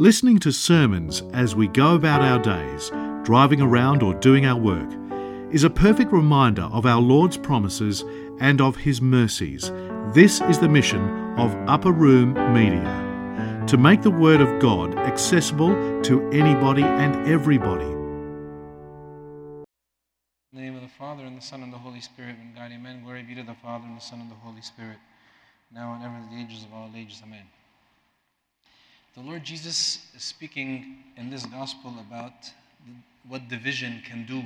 Listening to sermons as we go about our days, driving around or doing our work, is a perfect reminder of our Lord's promises and of His mercies. This is the mission of Upper Room Media to make the Word of God accessible to anybody and everybody. In the name of the Father, and the Son, and the Holy Spirit, and God, amen. Glory be to the Father, and the Son, and the Holy Spirit, now and ever in the ages of all ages, amen. The Lord Jesus is speaking in this gospel about what division can do,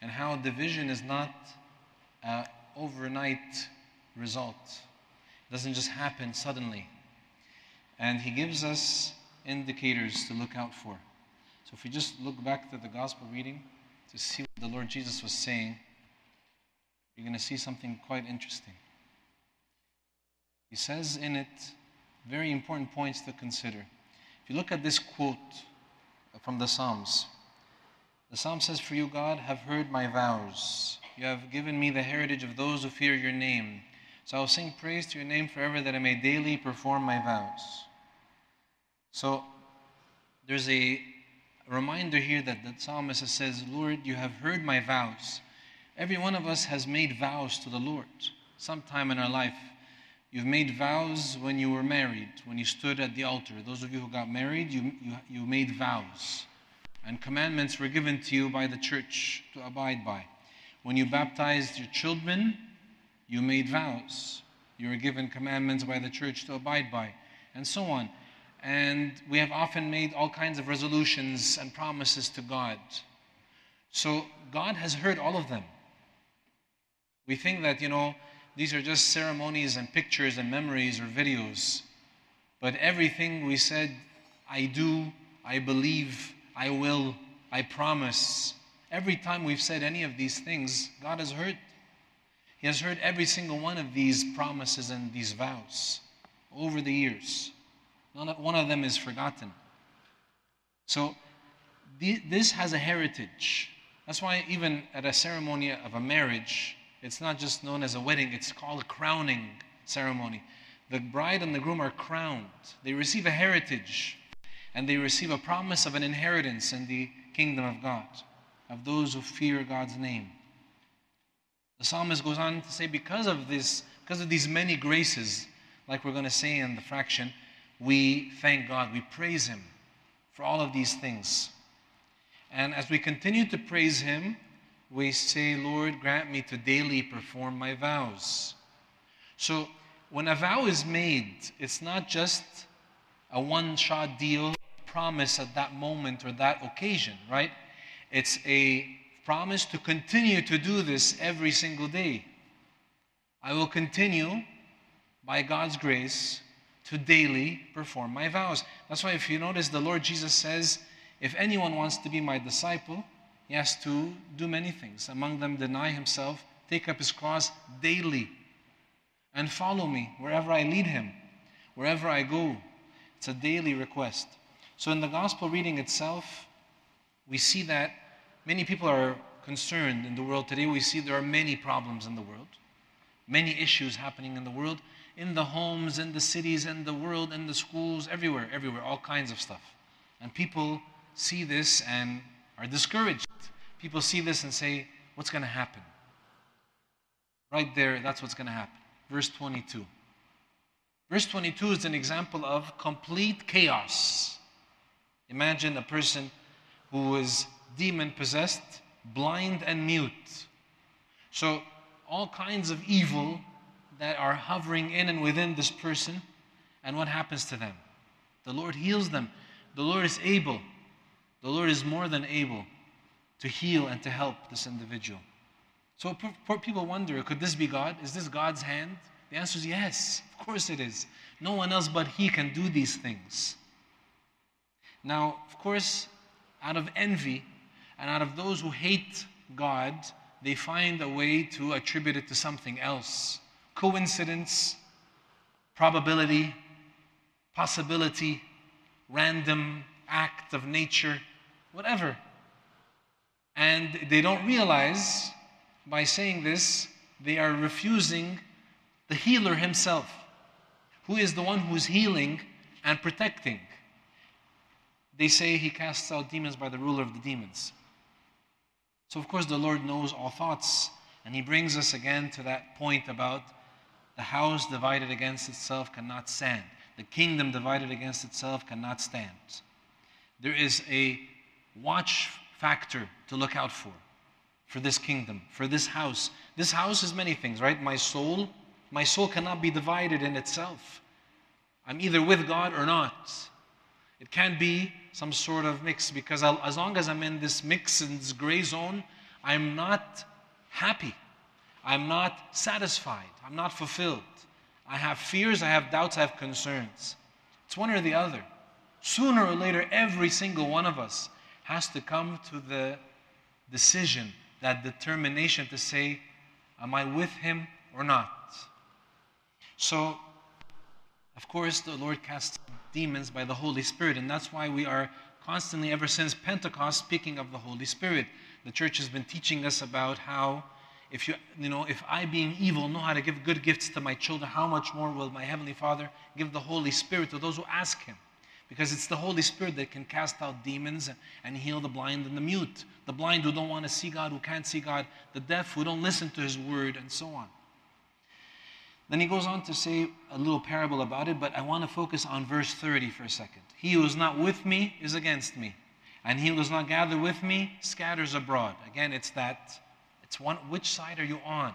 and how division is not an overnight result. It doesn't just happen suddenly. And He gives us indicators to look out for. So if we just look back to the gospel reading, to see what the Lord Jesus was saying, you're going to see something quite interesting. He says in it very important points to consider. If you look at this quote from the Psalms, the Psalm says, For you, God, have heard my vows. You have given me the heritage of those who fear your name. So I will sing praise to your name forever that I may daily perform my vows. So there's a reminder here that the psalmist says, Lord, you have heard my vows. Every one of us has made vows to the Lord sometime in our life. You've made vows when you were married, when you stood at the altar. Those of you who got married, you, you, you made vows. And commandments were given to you by the church to abide by. When you baptized your children, you made vows. You were given commandments by the church to abide by, and so on. And we have often made all kinds of resolutions and promises to God. So God has heard all of them. We think that, you know, these are just ceremonies and pictures and memories or videos. But everything we said, I do, I believe, I will, I promise, every time we've said any of these things, God has heard. He has heard every single one of these promises and these vows over the years. Of, one of them is forgotten. So this has a heritage. That's why even at a ceremony of a marriage, it's not just known as a wedding, it's called a crowning ceremony. The bride and the groom are crowned. They receive a heritage and they receive a promise of an inheritance in the kingdom of God, of those who fear God's name. The psalmist goes on to say, because of this, because of these many graces, like we're going to say in the fraction, we thank God, we praise Him for all of these things. And as we continue to praise Him, we say, Lord, grant me to daily perform my vows. So when a vow is made, it's not just a one shot deal, promise at that moment or that occasion, right? It's a promise to continue to do this every single day. I will continue, by God's grace, to daily perform my vows. That's why, if you notice, the Lord Jesus says, If anyone wants to be my disciple, he has to do many things. Among them, deny himself, take up his cross daily, and follow me wherever I lead him, wherever I go. It's a daily request. So, in the gospel reading itself, we see that many people are concerned in the world today. We see there are many problems in the world, many issues happening in the world, in the homes, in the cities, in the world, in the schools, everywhere, everywhere, all kinds of stuff. And people see this and are discouraged. People see this and say, What's going to happen? Right there, that's what's going to happen. Verse 22. Verse 22 is an example of complete chaos. Imagine a person who is demon possessed, blind, and mute. So, all kinds of evil that are hovering in and within this person. And what happens to them? The Lord heals them. The Lord is able. The Lord is more than able to heal and to help this individual. So poor people wonder could this be God? Is this God's hand? The answer is yes, of course it is. No one else but He can do these things. Now, of course, out of envy and out of those who hate God, they find a way to attribute it to something else coincidence, probability, possibility, random act of nature, whatever. And they don't realize by saying this, they are refusing the healer himself, who is the one who is healing and protecting. they say he casts out demons by the ruler of the demons. So, of course, the Lord knows all thoughts, and he brings us again to that point about the house divided against itself cannot stand, the kingdom divided against itself cannot stand. There is a watch factor to look out for, for this kingdom, for this house. This house is many things, right? My soul, my soul cannot be divided in itself. I'm either with God or not. It can't be some sort of mix because I'll, as long as I'm in this mix and this gray zone, I'm not happy. I'm not satisfied. I'm not fulfilled. I have fears, I have doubts, I have concerns. It's one or the other. Sooner or later, every single one of us has to come to the decision, that determination to say, Am I with Him or not? So, of course, the Lord casts demons by the Holy Spirit, and that's why we are constantly, ever since Pentecost, speaking of the Holy Spirit. The church has been teaching us about how if you, you know, if I being evil know how to give good gifts to my children, how much more will my heavenly Father give the Holy Spirit to those who ask Him? Because it's the Holy Spirit that can cast out demons and, heal the blind and the mute, the blind who don't want to see God, who can't see God, the deaf who don't listen to His word, and so on. Then he goes on to say a little parable about it, but I want to focus on verse 30 for a second. He who is not with me is against me, and he who does not gather with me scatters abroad. Again, it's that it's one, which side are you on?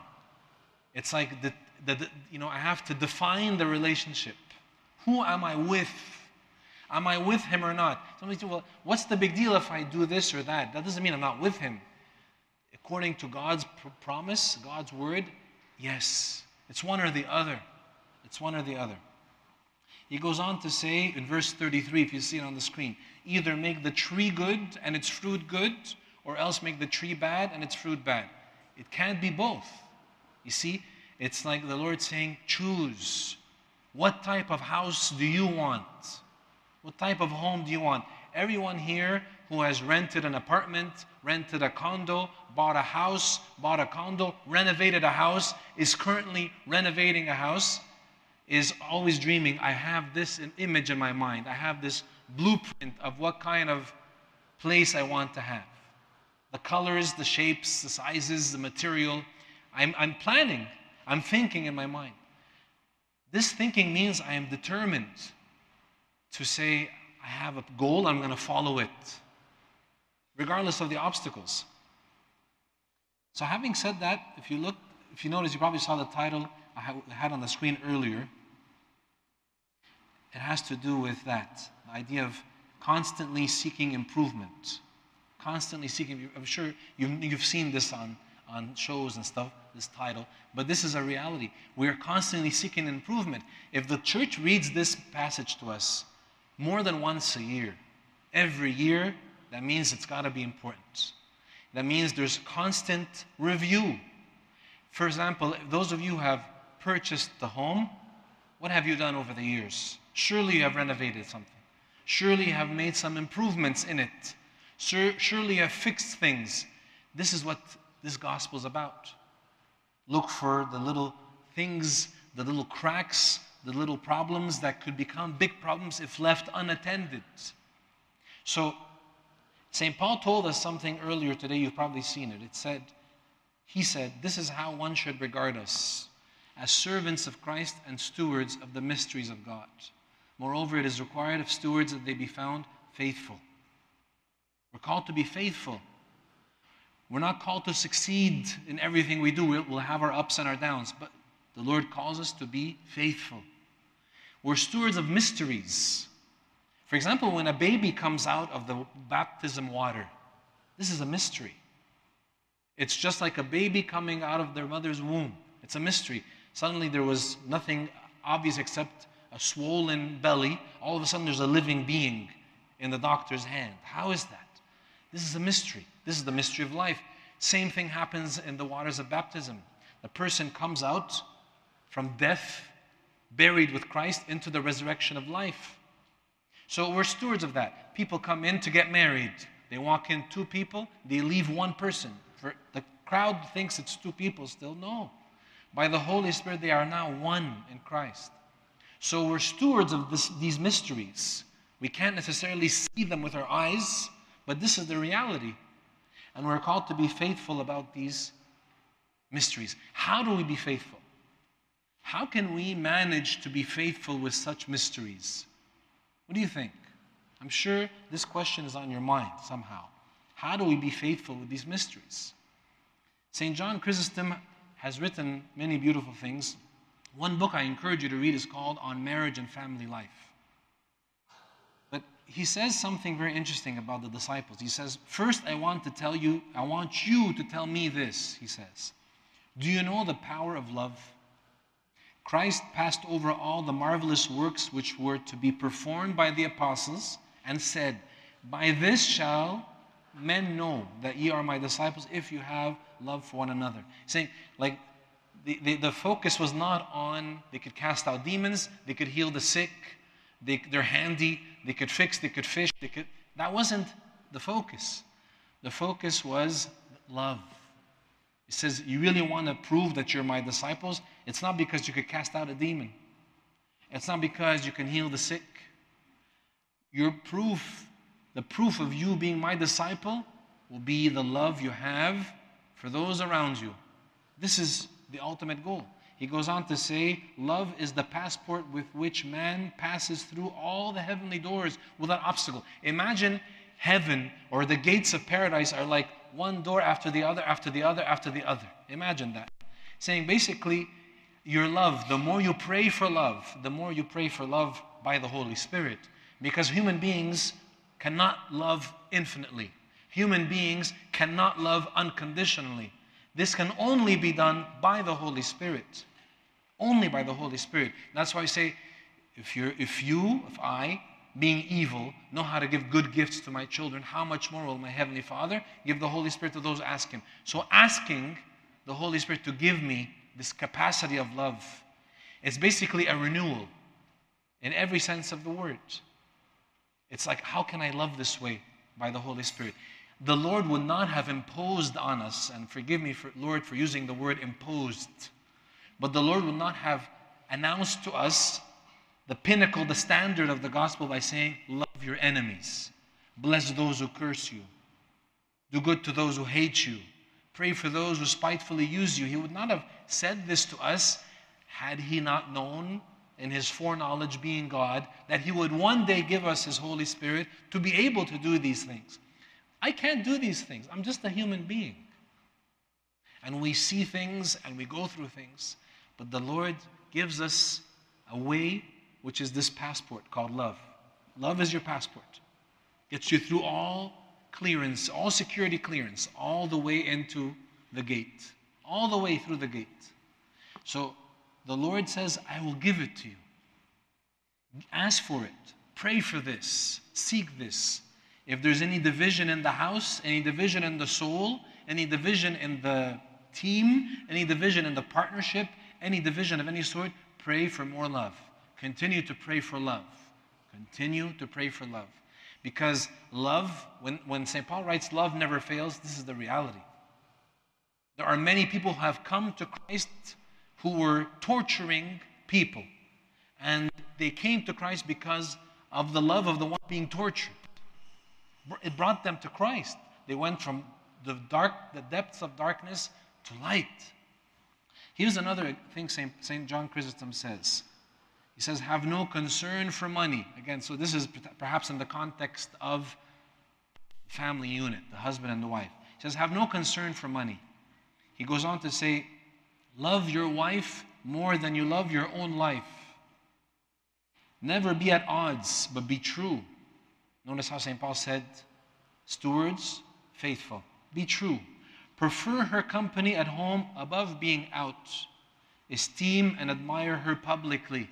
It's like, the, the, the, you know, I have to define the relationship. Who am I with? Am I with him or not? Somebody say, well, what's the big deal if I do this or that? That doesn't mean I'm not with him. According to God's pr- promise, God's word, yes. It's one or the other. It's one or the other. He goes on to say in verse 33, if you see it on the screen, either make the tree good and its fruit good, or else make the tree bad and its fruit bad. It can't be both. You see, it's like the Lord saying, choose. What type of house do you want? What type of home do you want? Everyone here who has rented an apartment, rented a condo, bought a house, bought a condo, renovated a house, is currently renovating a house, is always dreaming, I have this image in my mind. I have this blueprint of what kind of place I want to have the colors, the shapes, the sizes, the material. I'm, I'm planning, I'm thinking in my mind. This thinking means I am determined to say, I have a goal, I'm going to follow it, regardless of the obstacles. So, having said that, if you look, if you notice, you probably saw the title I had on the screen earlier. It has to do with that the idea of constantly seeking improvement constantly seeking. I'm sure you've, you've seen this on, on shows and stuff, this title, but this is a reality. We are constantly seeking improvement. If the church reads this passage to us more than once a year, every year, that means it's got to be important. That means there's constant review. For example, those of you who have purchased the home, what have you done over the years? Surely you have renovated something. Surely you have made some improvements in it. Surely you have fixed things. This is what this gospel is about. Look for the little things, the little cracks, the little problems that could become big problems if left unattended. So, St. Paul told us something earlier today, you've probably seen it. It said, he said, This is how one should regard us as servants of Christ and stewards of the mysteries of God. Moreover, it is required of stewards that they be found faithful. We're called to be faithful. We're not called to succeed in everything we do. We'll have our ups and our downs, but the Lord calls us to be faithful. We're stewards of mysteries. For example, when a baby comes out of the baptism water, this is a mystery. It's just like a baby coming out of their mother's womb. It's a mystery. Suddenly there was nothing obvious except a swollen belly. All of a sudden there's a living being in the doctor's hand. How is that? This is a mystery. This is the mystery of life. Same thing happens in the waters of baptism. The person comes out from death, buried with Christ, into the resurrection of life. So we're stewards of that. People come in to get married. They walk in two people, they leave one person. For the crowd thinks it's two people still. No. By the Holy Spirit, they are now one in Christ. So we're stewards of this, these mysteries. We can't necessarily see them with our eyes, but this is the reality. And we're called to be faithful about these mysteries. How do we be faithful? How can we manage to be faithful with such mysteries? What do you think? I'm sure this question is on your mind somehow. How do we be faithful with these mysteries? St. John Chrysostom has written many beautiful things. One book I encourage you to read is called On Marriage and Family Life. But he says something very interesting about the disciples. He says, First, I want to tell you, I want you to tell me this, he says. Do you know the power of love? Christ passed over all the marvelous works which were to be performed by the apostles and said, By this shall men know that ye are my disciples if you have love for one another. Saying, like, the, the, the focus was not on they could cast out demons, they could heal the sick, they, they're handy, they could fix, they could fish, they could. That wasn't the focus. The focus was love. It says, You really want to prove that you're my disciples? It's not because you could cast out a demon, it's not because you can heal the sick. Your proof, the proof of you being my disciple, will be the love you have for those around you. This is the ultimate goal. He goes on to say, Love is the passport with which man passes through all the heavenly doors without obstacle. Imagine heaven or the gates of paradise are like one door after the other, after the other, after the other. Imagine that. Saying basically, your love, the more you pray for love, the more you pray for love by the Holy Spirit. Because human beings cannot love infinitely. Human beings cannot love unconditionally. This can only be done by the Holy Spirit. Only by the Holy Spirit. That's why I say, if, you're, if you, if I, being evil, know how to give good gifts to my children, how much more will my Heavenly Father give the Holy Spirit to those ask Him? So, asking the Holy Spirit to give me this capacity of love is basically a renewal in every sense of the word. It's like, how can I love this way by the Holy Spirit? The Lord would not have imposed on us, and forgive me, for, Lord, for using the word imposed, but the Lord would not have announced to us the pinnacle, the standard of the gospel by saying, Love your enemies, bless those who curse you, do good to those who hate you, pray for those who spitefully use you. He would not have said this to us had he not known in his foreknowledge, being God, that he would one day give us his Holy Spirit to be able to do these things. I can't do these things, I'm just a human being. And we see things and we go through things, but the Lord gives us a way which is this passport called love. Love is your passport. Gets you through all clearance, all security clearance, all the way into the gate. All the way through the gate. So the Lord says, I will give it to you. Ask for it. Pray for this. Seek this. If there's any division in the house, any division in the soul, any division in the team, any division in the partnership, any division of any sort, pray for more love. Continue to pray for love. Continue to pray for love. Because love, when, when St. Paul writes, love never fails, this is the reality. There are many people who have come to Christ who were torturing people. And they came to Christ because of the love of the one being tortured. It brought them to Christ. They went from the dark, the depths of darkness to light. Here's another thing St. John Chrysostom says. He says, Have no concern for money. Again, so this is perhaps in the context of family unit, the husband and the wife. He says, Have no concern for money. He goes on to say, Love your wife more than you love your own life. Never be at odds, but be true. Notice how St. Paul said, Stewards, faithful. Be true. Prefer her company at home above being out. Esteem and admire her publicly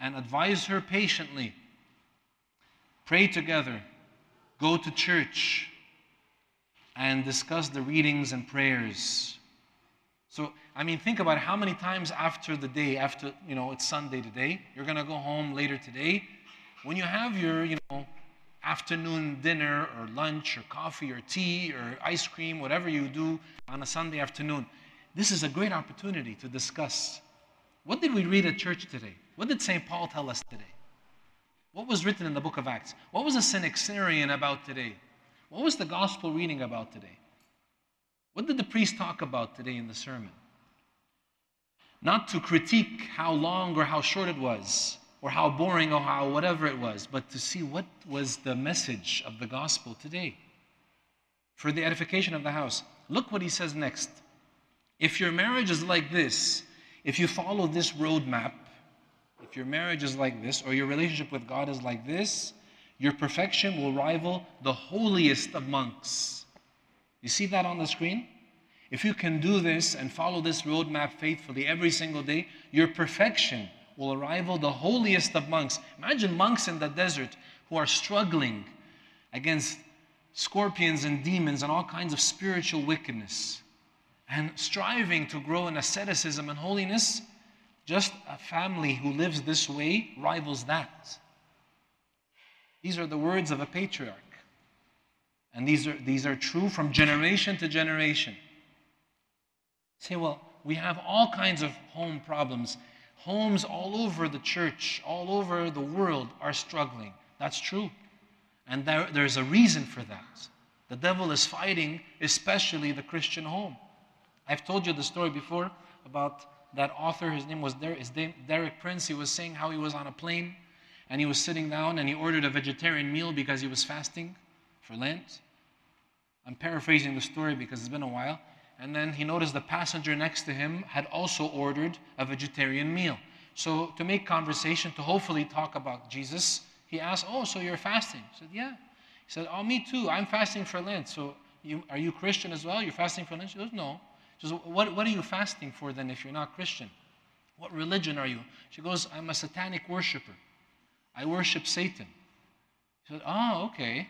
and advise her patiently. Pray together, go to church, and discuss the readings and prayers. So, I mean, think about how many times after the day, after, you know, it's Sunday today, you're going to go home later today. When you have your, you know, afternoon dinner or lunch or coffee or tea or ice cream, whatever you do on a Sunday afternoon, this is a great opportunity to discuss what did we read at church today? What did St. Paul tell us today? What was written in the book of Acts? What was the Synaxarion about today? What was the gospel reading about today? What did the priest talk about today in the sermon? Not to critique how long or how short it was, or how boring or how whatever it was, but to see what was the message of the gospel today for the edification of the house. Look what he says next. If your marriage is like this, if you follow this roadmap, if your marriage is like this, or your relationship with God is like this, your perfection will rival the holiest of monks. You see that on the screen? If you can do this and follow this roadmap faithfully every single day, your perfection will rival the holiest of monks. Imagine monks in the desert who are struggling against scorpions and demons and all kinds of spiritual wickedness and striving to grow in asceticism and holiness. Just a family who lives this way rivals that. These are the words of a patriarch. And these are, these are true from generation to generation. Say, well, we have all kinds of home problems. Homes all over the church, all over the world are struggling. That's true. And there, there's a reason for that. The devil is fighting, especially the Christian home. I've told you the story before about that author. His name was name, Derek Prince. He was saying how he was on a plane and he was sitting down and he ordered a vegetarian meal because he was fasting for Lent. I'm paraphrasing the story because it's been a while. And then he noticed the passenger next to him had also ordered a vegetarian meal. So, to make conversation, to hopefully talk about Jesus, he asked, Oh, so you're fasting? He said, Yeah. He said, Oh, me too. I'm fasting for Lent. So, you, are you Christian as well? You're fasting for Lent? She goes, No. Goes, what, what are you fasting for then if you're not Christian? What religion are you? She goes, I'm a satanic worshiper. I worship Satan. She said, Oh, okay.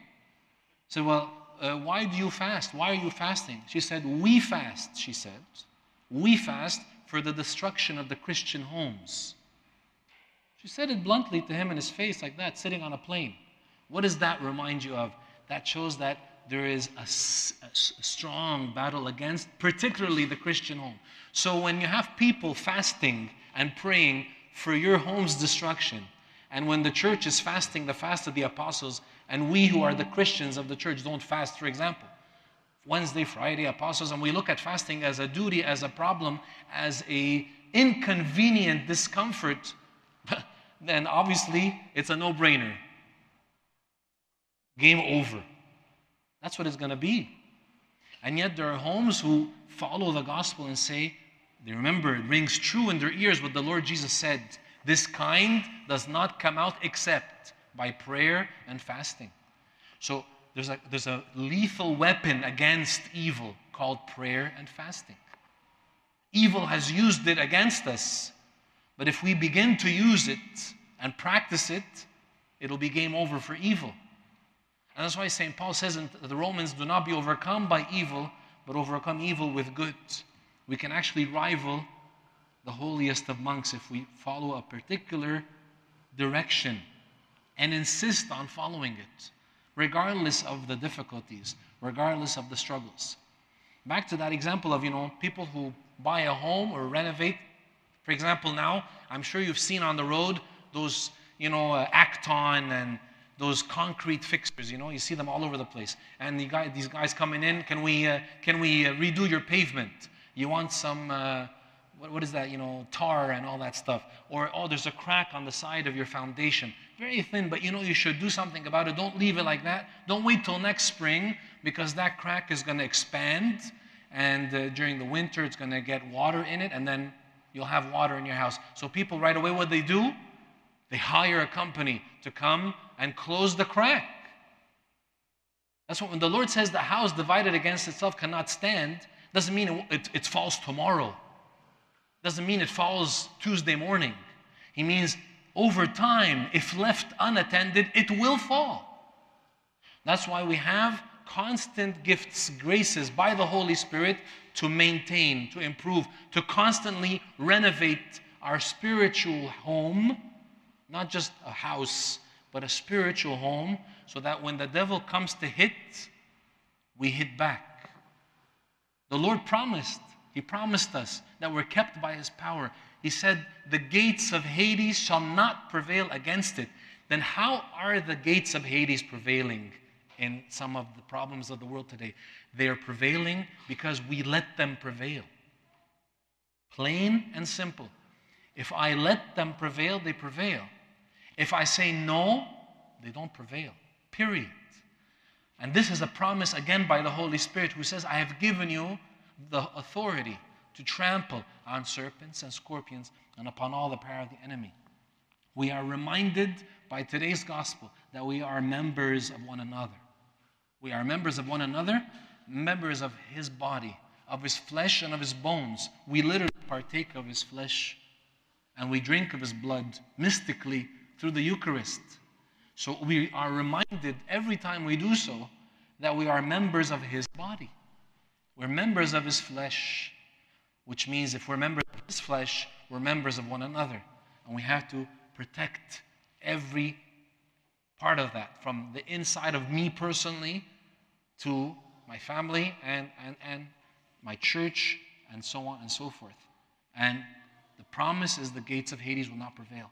Said, Well, uh, why do you fast? Why are you fasting? She said, We fast, she said. We fast for the destruction of the Christian homes. She said it bluntly to him in his face, like that, sitting on a plane. What does that remind you of? That shows that there is a, a, strong battle against, particularly the Christian home. So when you have people fasting and praying for your home's destruction, and when the church is fasting the fast of the apostles, and we who are the Christians of the church don't fast, for example, Wednesday, Friday, apostles, and we look at fasting as a duty, as a problem, as a inconvenient discomfort, then obviously it's a no-brainer. Game over. That's what it's going to be. And yet there are homes who follow the gospel and say, they remember it rings true in their ears what the Lord Jesus said. This kind does not come out except by prayer and fasting. So there's a, there's a lethal weapon against evil called prayer and fasting. Evil has used it against us, but if we begin to use it and practice it, it'll be game over for evil. And that's why St. Paul says the Romans, do not be overcome by evil, but overcome evil with good. We can actually rival the holiest of monks if we follow a particular direction and insist on following it, regardless of the difficulties, regardless of the struggles. Back to that example of, you know, people who buy a home or renovate. For example, now, I'm sure you've seen on the road those, you know, uh, Acton and those concrete fixtures, you know, you see them all over the place. And the guy, these guys coming in, can we, uh, can we uh, redo your pavement? You want some, uh, what, what is that, you know, tar and all that stuff. Or, oh, there's a crack on the side of your foundation. Very thin, but you know, you should do something about it. Don't leave it like that. Don't wait till next spring because that crack is going to expand. And uh, during the winter, it's going to get water in it, and then you'll have water in your house. So people right away, what they do? They hire a company to come and close the crack. That's what when the Lord says the house divided against itself cannot stand, doesn't mean it, it, it falls tomorrow. Doesn't mean it falls Tuesday morning. He means over time, if left unattended, it will fall. That's why we have constant gifts, graces by the Holy Spirit to maintain, to improve, to constantly renovate our spiritual home, not just a house, but a spiritual home so that when the devil comes to hit, we hit back. The Lord promised, He promised us that we're kept by His power. He said, The gates of Hades shall not prevail against it. then how are the gates of Hades prevailing in some of the problems of the world today? They are prevailing because we let them prevail. Plain and simple. If I let them prevail, they prevail. If I say no, they don't prevail. Period. And this is a promise again by the Holy Spirit who says, I have given you the authority to trample on serpents and scorpions and upon all the power of the enemy. We are reminded by today's gospel that we are members of one another. We are members of one another, members of his body, of his flesh and of his bones. We literally partake of his flesh and we drink of his blood mystically through the Eucharist. So we are reminded every time we do so that we are members of his body. We're members of his flesh, which means if we're members of his flesh, we're members of one another. And we have to protect every part of that, from the inside of me personally to my family and, and, and my church, and so on and so forth. And the promise is the gates of Hades will not prevail.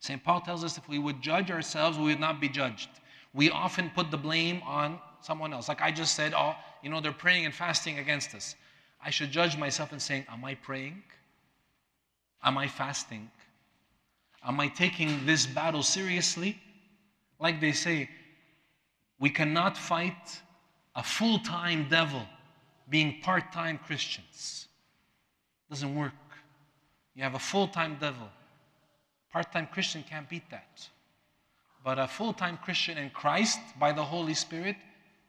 St. Paul tells us if we would judge ourselves, we would not be judged. We often put the blame on someone else. Like I just said, oh, you know, they're praying and fasting against us. I should judge myself and saying, Am I praying? Am I fasting? Am I taking this battle seriously? Like they say, we cannot fight a full time devil being part time Christians. Doesn't work. You have a full time devil. Part time Christian can't beat that. But a full time Christian in Christ by the Holy Spirit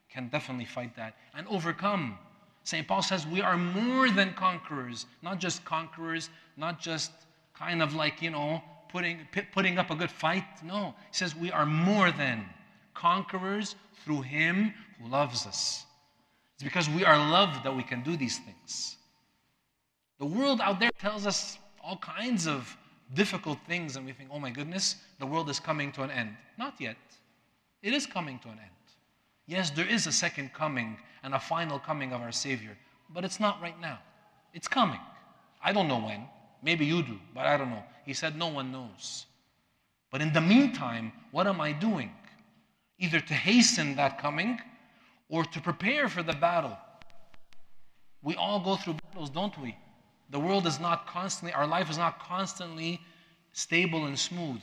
can definitely fight that and overcome. St. Paul says we are more than conquerors, not just conquerors, not just kind of like, you know, putting, putting up a good fight. No, he says we are more than conquerors through him who loves us. It's because we are loved that we can do these things. The world out there tells us all kinds of difficult things, and we think, oh my goodness, the world is coming to an end. Not yet. It is coming to an end. Yes, there is a second coming and a final coming of our Savior, but it's not right now. It's coming. I don't know when. Maybe you do, but I don't know. He said, no one knows. But in the meantime, what am I doing? Either to hasten that coming or to prepare for the battle. We all go through battles, don't we? The world is not constantly, our life is not constantly stable and smooth.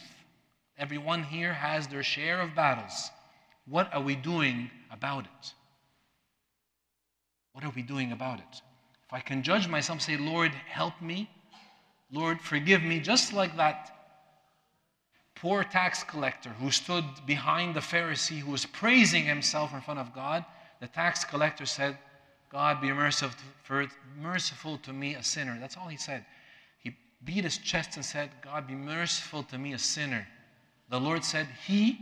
Everyone here has their share of battles. What are we doing about it? What are we doing about it? If I can judge myself, say, Lord, help me. Lord, forgive me, just like that poor tax collector who stood behind the Pharisee who was praising himself in front of God. The tax collector said, God, be merciful, to me, a sinner. That's all he said. He beat his chest and said, God, be merciful to me, a sinner. The Lord said, He,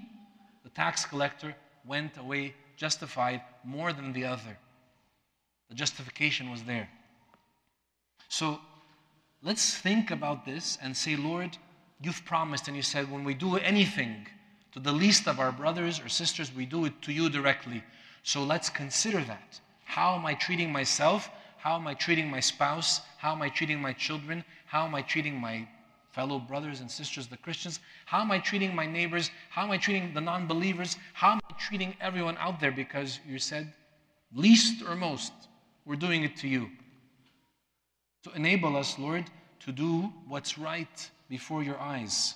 the tax collector, went away justified more than the other. The justification was there. So let's think about this and say, Lord, you've promised and you said, when we do anything to the least of our brothers or sisters, we do it to you directly. So let's consider that. How am I treating myself? How am I treating my spouse? How am I treating my children? How am I treating my fellow brothers and sisters, the Christians? How am I treating my neighbors? How am I treating the non believers? How am I treating everyone out there? Because you said, least or most, we're doing it to you. To enable us, Lord, to do what's right before your eyes.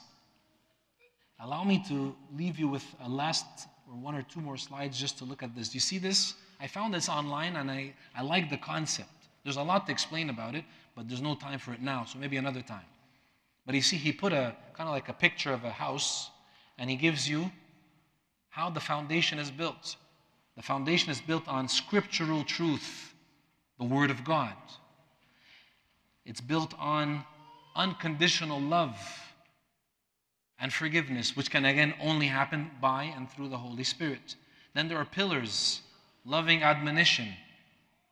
Allow me to leave you with a last or one or two more slides just to look at this. Do you see this? I found this online and I, I like the concept. There's a lot to explain about it, but there's no time for it now, so maybe another time. But you see, he put a kind of like a picture of a house and he gives you how the foundation is built. The foundation is built on scriptural truth, the Word of God. It's built on unconditional love and forgiveness, which can again only happen by and through the Holy Spirit. Then there are pillars loving admonition.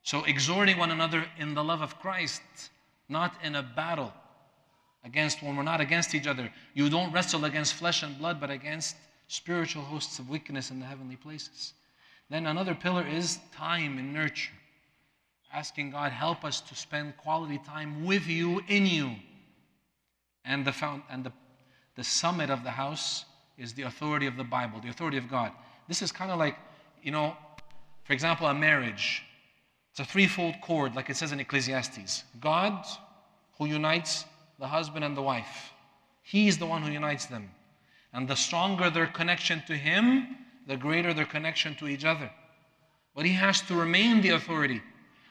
So, exhorting one another in the love of Christ, not in a battle against when we're not against each other. You don't wrestle against flesh and blood, but against spiritual hosts of wickedness in the heavenly places. Then another pillar is time and nurture. Asking God, help us to spend quality time with you, in you. And the, found, and the, the summit of the house is the authority of the Bible, the authority of God. This is kind of like, you know, for example, a marriage. It's a threefold cord, like it says in Ecclesiastes God, who unites the husband and the wife. He's the one who unites them. And the stronger their connection to Him, the greater their connection to each other. But He has to remain the authority.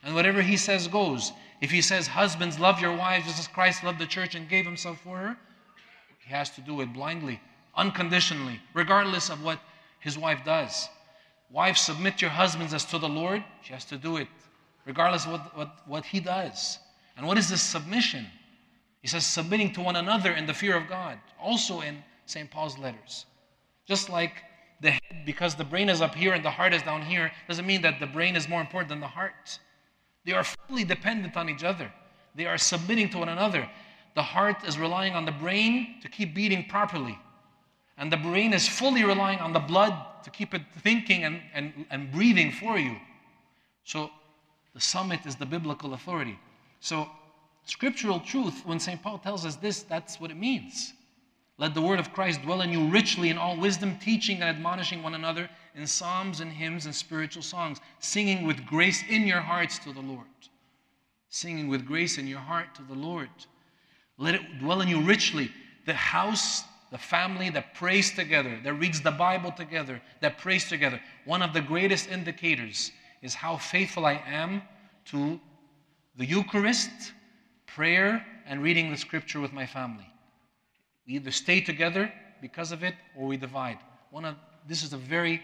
And whatever He says goes. If He says, Husbands, love your wives just as Christ loved the church and gave Himself for her, He has to do it blindly, unconditionally, regardless of what His wife does. Wives, submit your husbands as to the Lord. She has to do it, regardless of what, what, what He does. And what is this submission? He says, submitting to one another in the fear of God, also in St. Paul's letters. Just like the head, because the brain is up here and the heart is down here, doesn't mean that the brain is more important than the heart. They are fully dependent on each other, they are submitting to one another. The heart is relying on the brain to keep beating properly, and the brain is fully relying on the blood to keep it thinking and, and, and breathing for you. So, the summit is the biblical authority. So, scriptural truth, when St. Paul tells us this, that's what it means. Let the word of Christ dwell in you richly in all wisdom, teaching and admonishing one another in psalms and hymns and spiritual songs, singing with grace in your hearts to the Lord. Singing with grace in your heart to the Lord. Let it dwell in you richly. The house, the family that prays together, that reads the Bible together, that prays together. One of the greatest indicators is how faithful I am to the Eucharist prayer and reading the scripture with my family. We either stay together because of it or we divide. One of, this is a very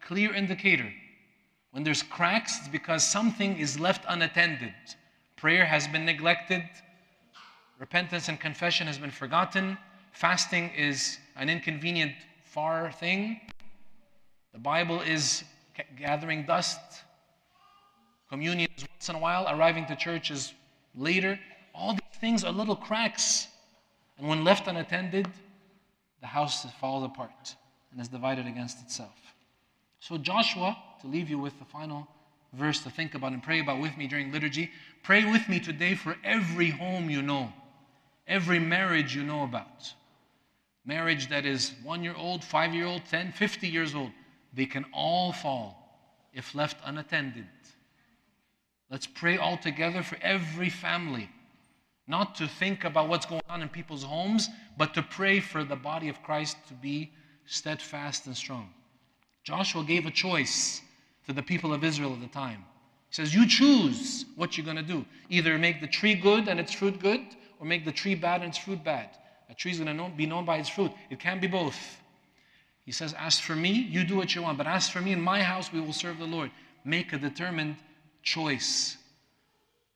clear indicator. When there's cracks, it's because something is left unattended. Prayer has been neglected, repentance and confession has been forgotten, fasting is an inconvenient, far thing. The Bible is gathering dust. Communion is once in a while, arriving to church is later. All these things are little cracks. And when left unattended, the house falls apart and is divided against itself. So, Joshua, to leave you with the final verse to think about and pray about with me during liturgy, pray with me today for every home you know, every marriage you know about. Marriage that is one year old, five year old, 10, 50 years old, they can all fall if left unattended. Let's pray all together for every family not to think about what's going on in people's homes, but to pray for the body of Christ to be steadfast and strong. Joshua gave a choice to the people of Israel at the time. He says, You choose what you're going to do. Either make the tree good and its fruit good, or make the tree bad and its fruit bad. A tree is going to be known by its fruit. It can't be both. He says, As for me, you do what you want, but as for me, in my house, we will serve the Lord. Make a determined choice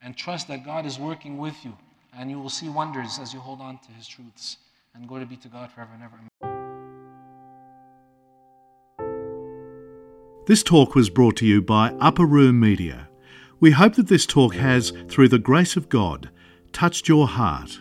and trust that God is working with you and you will see wonders as you hold on to his truths. And glory be to God forever and ever. This talk was brought to you by Upper Room Media. We hope that this talk has, through the grace of God, touched your heart,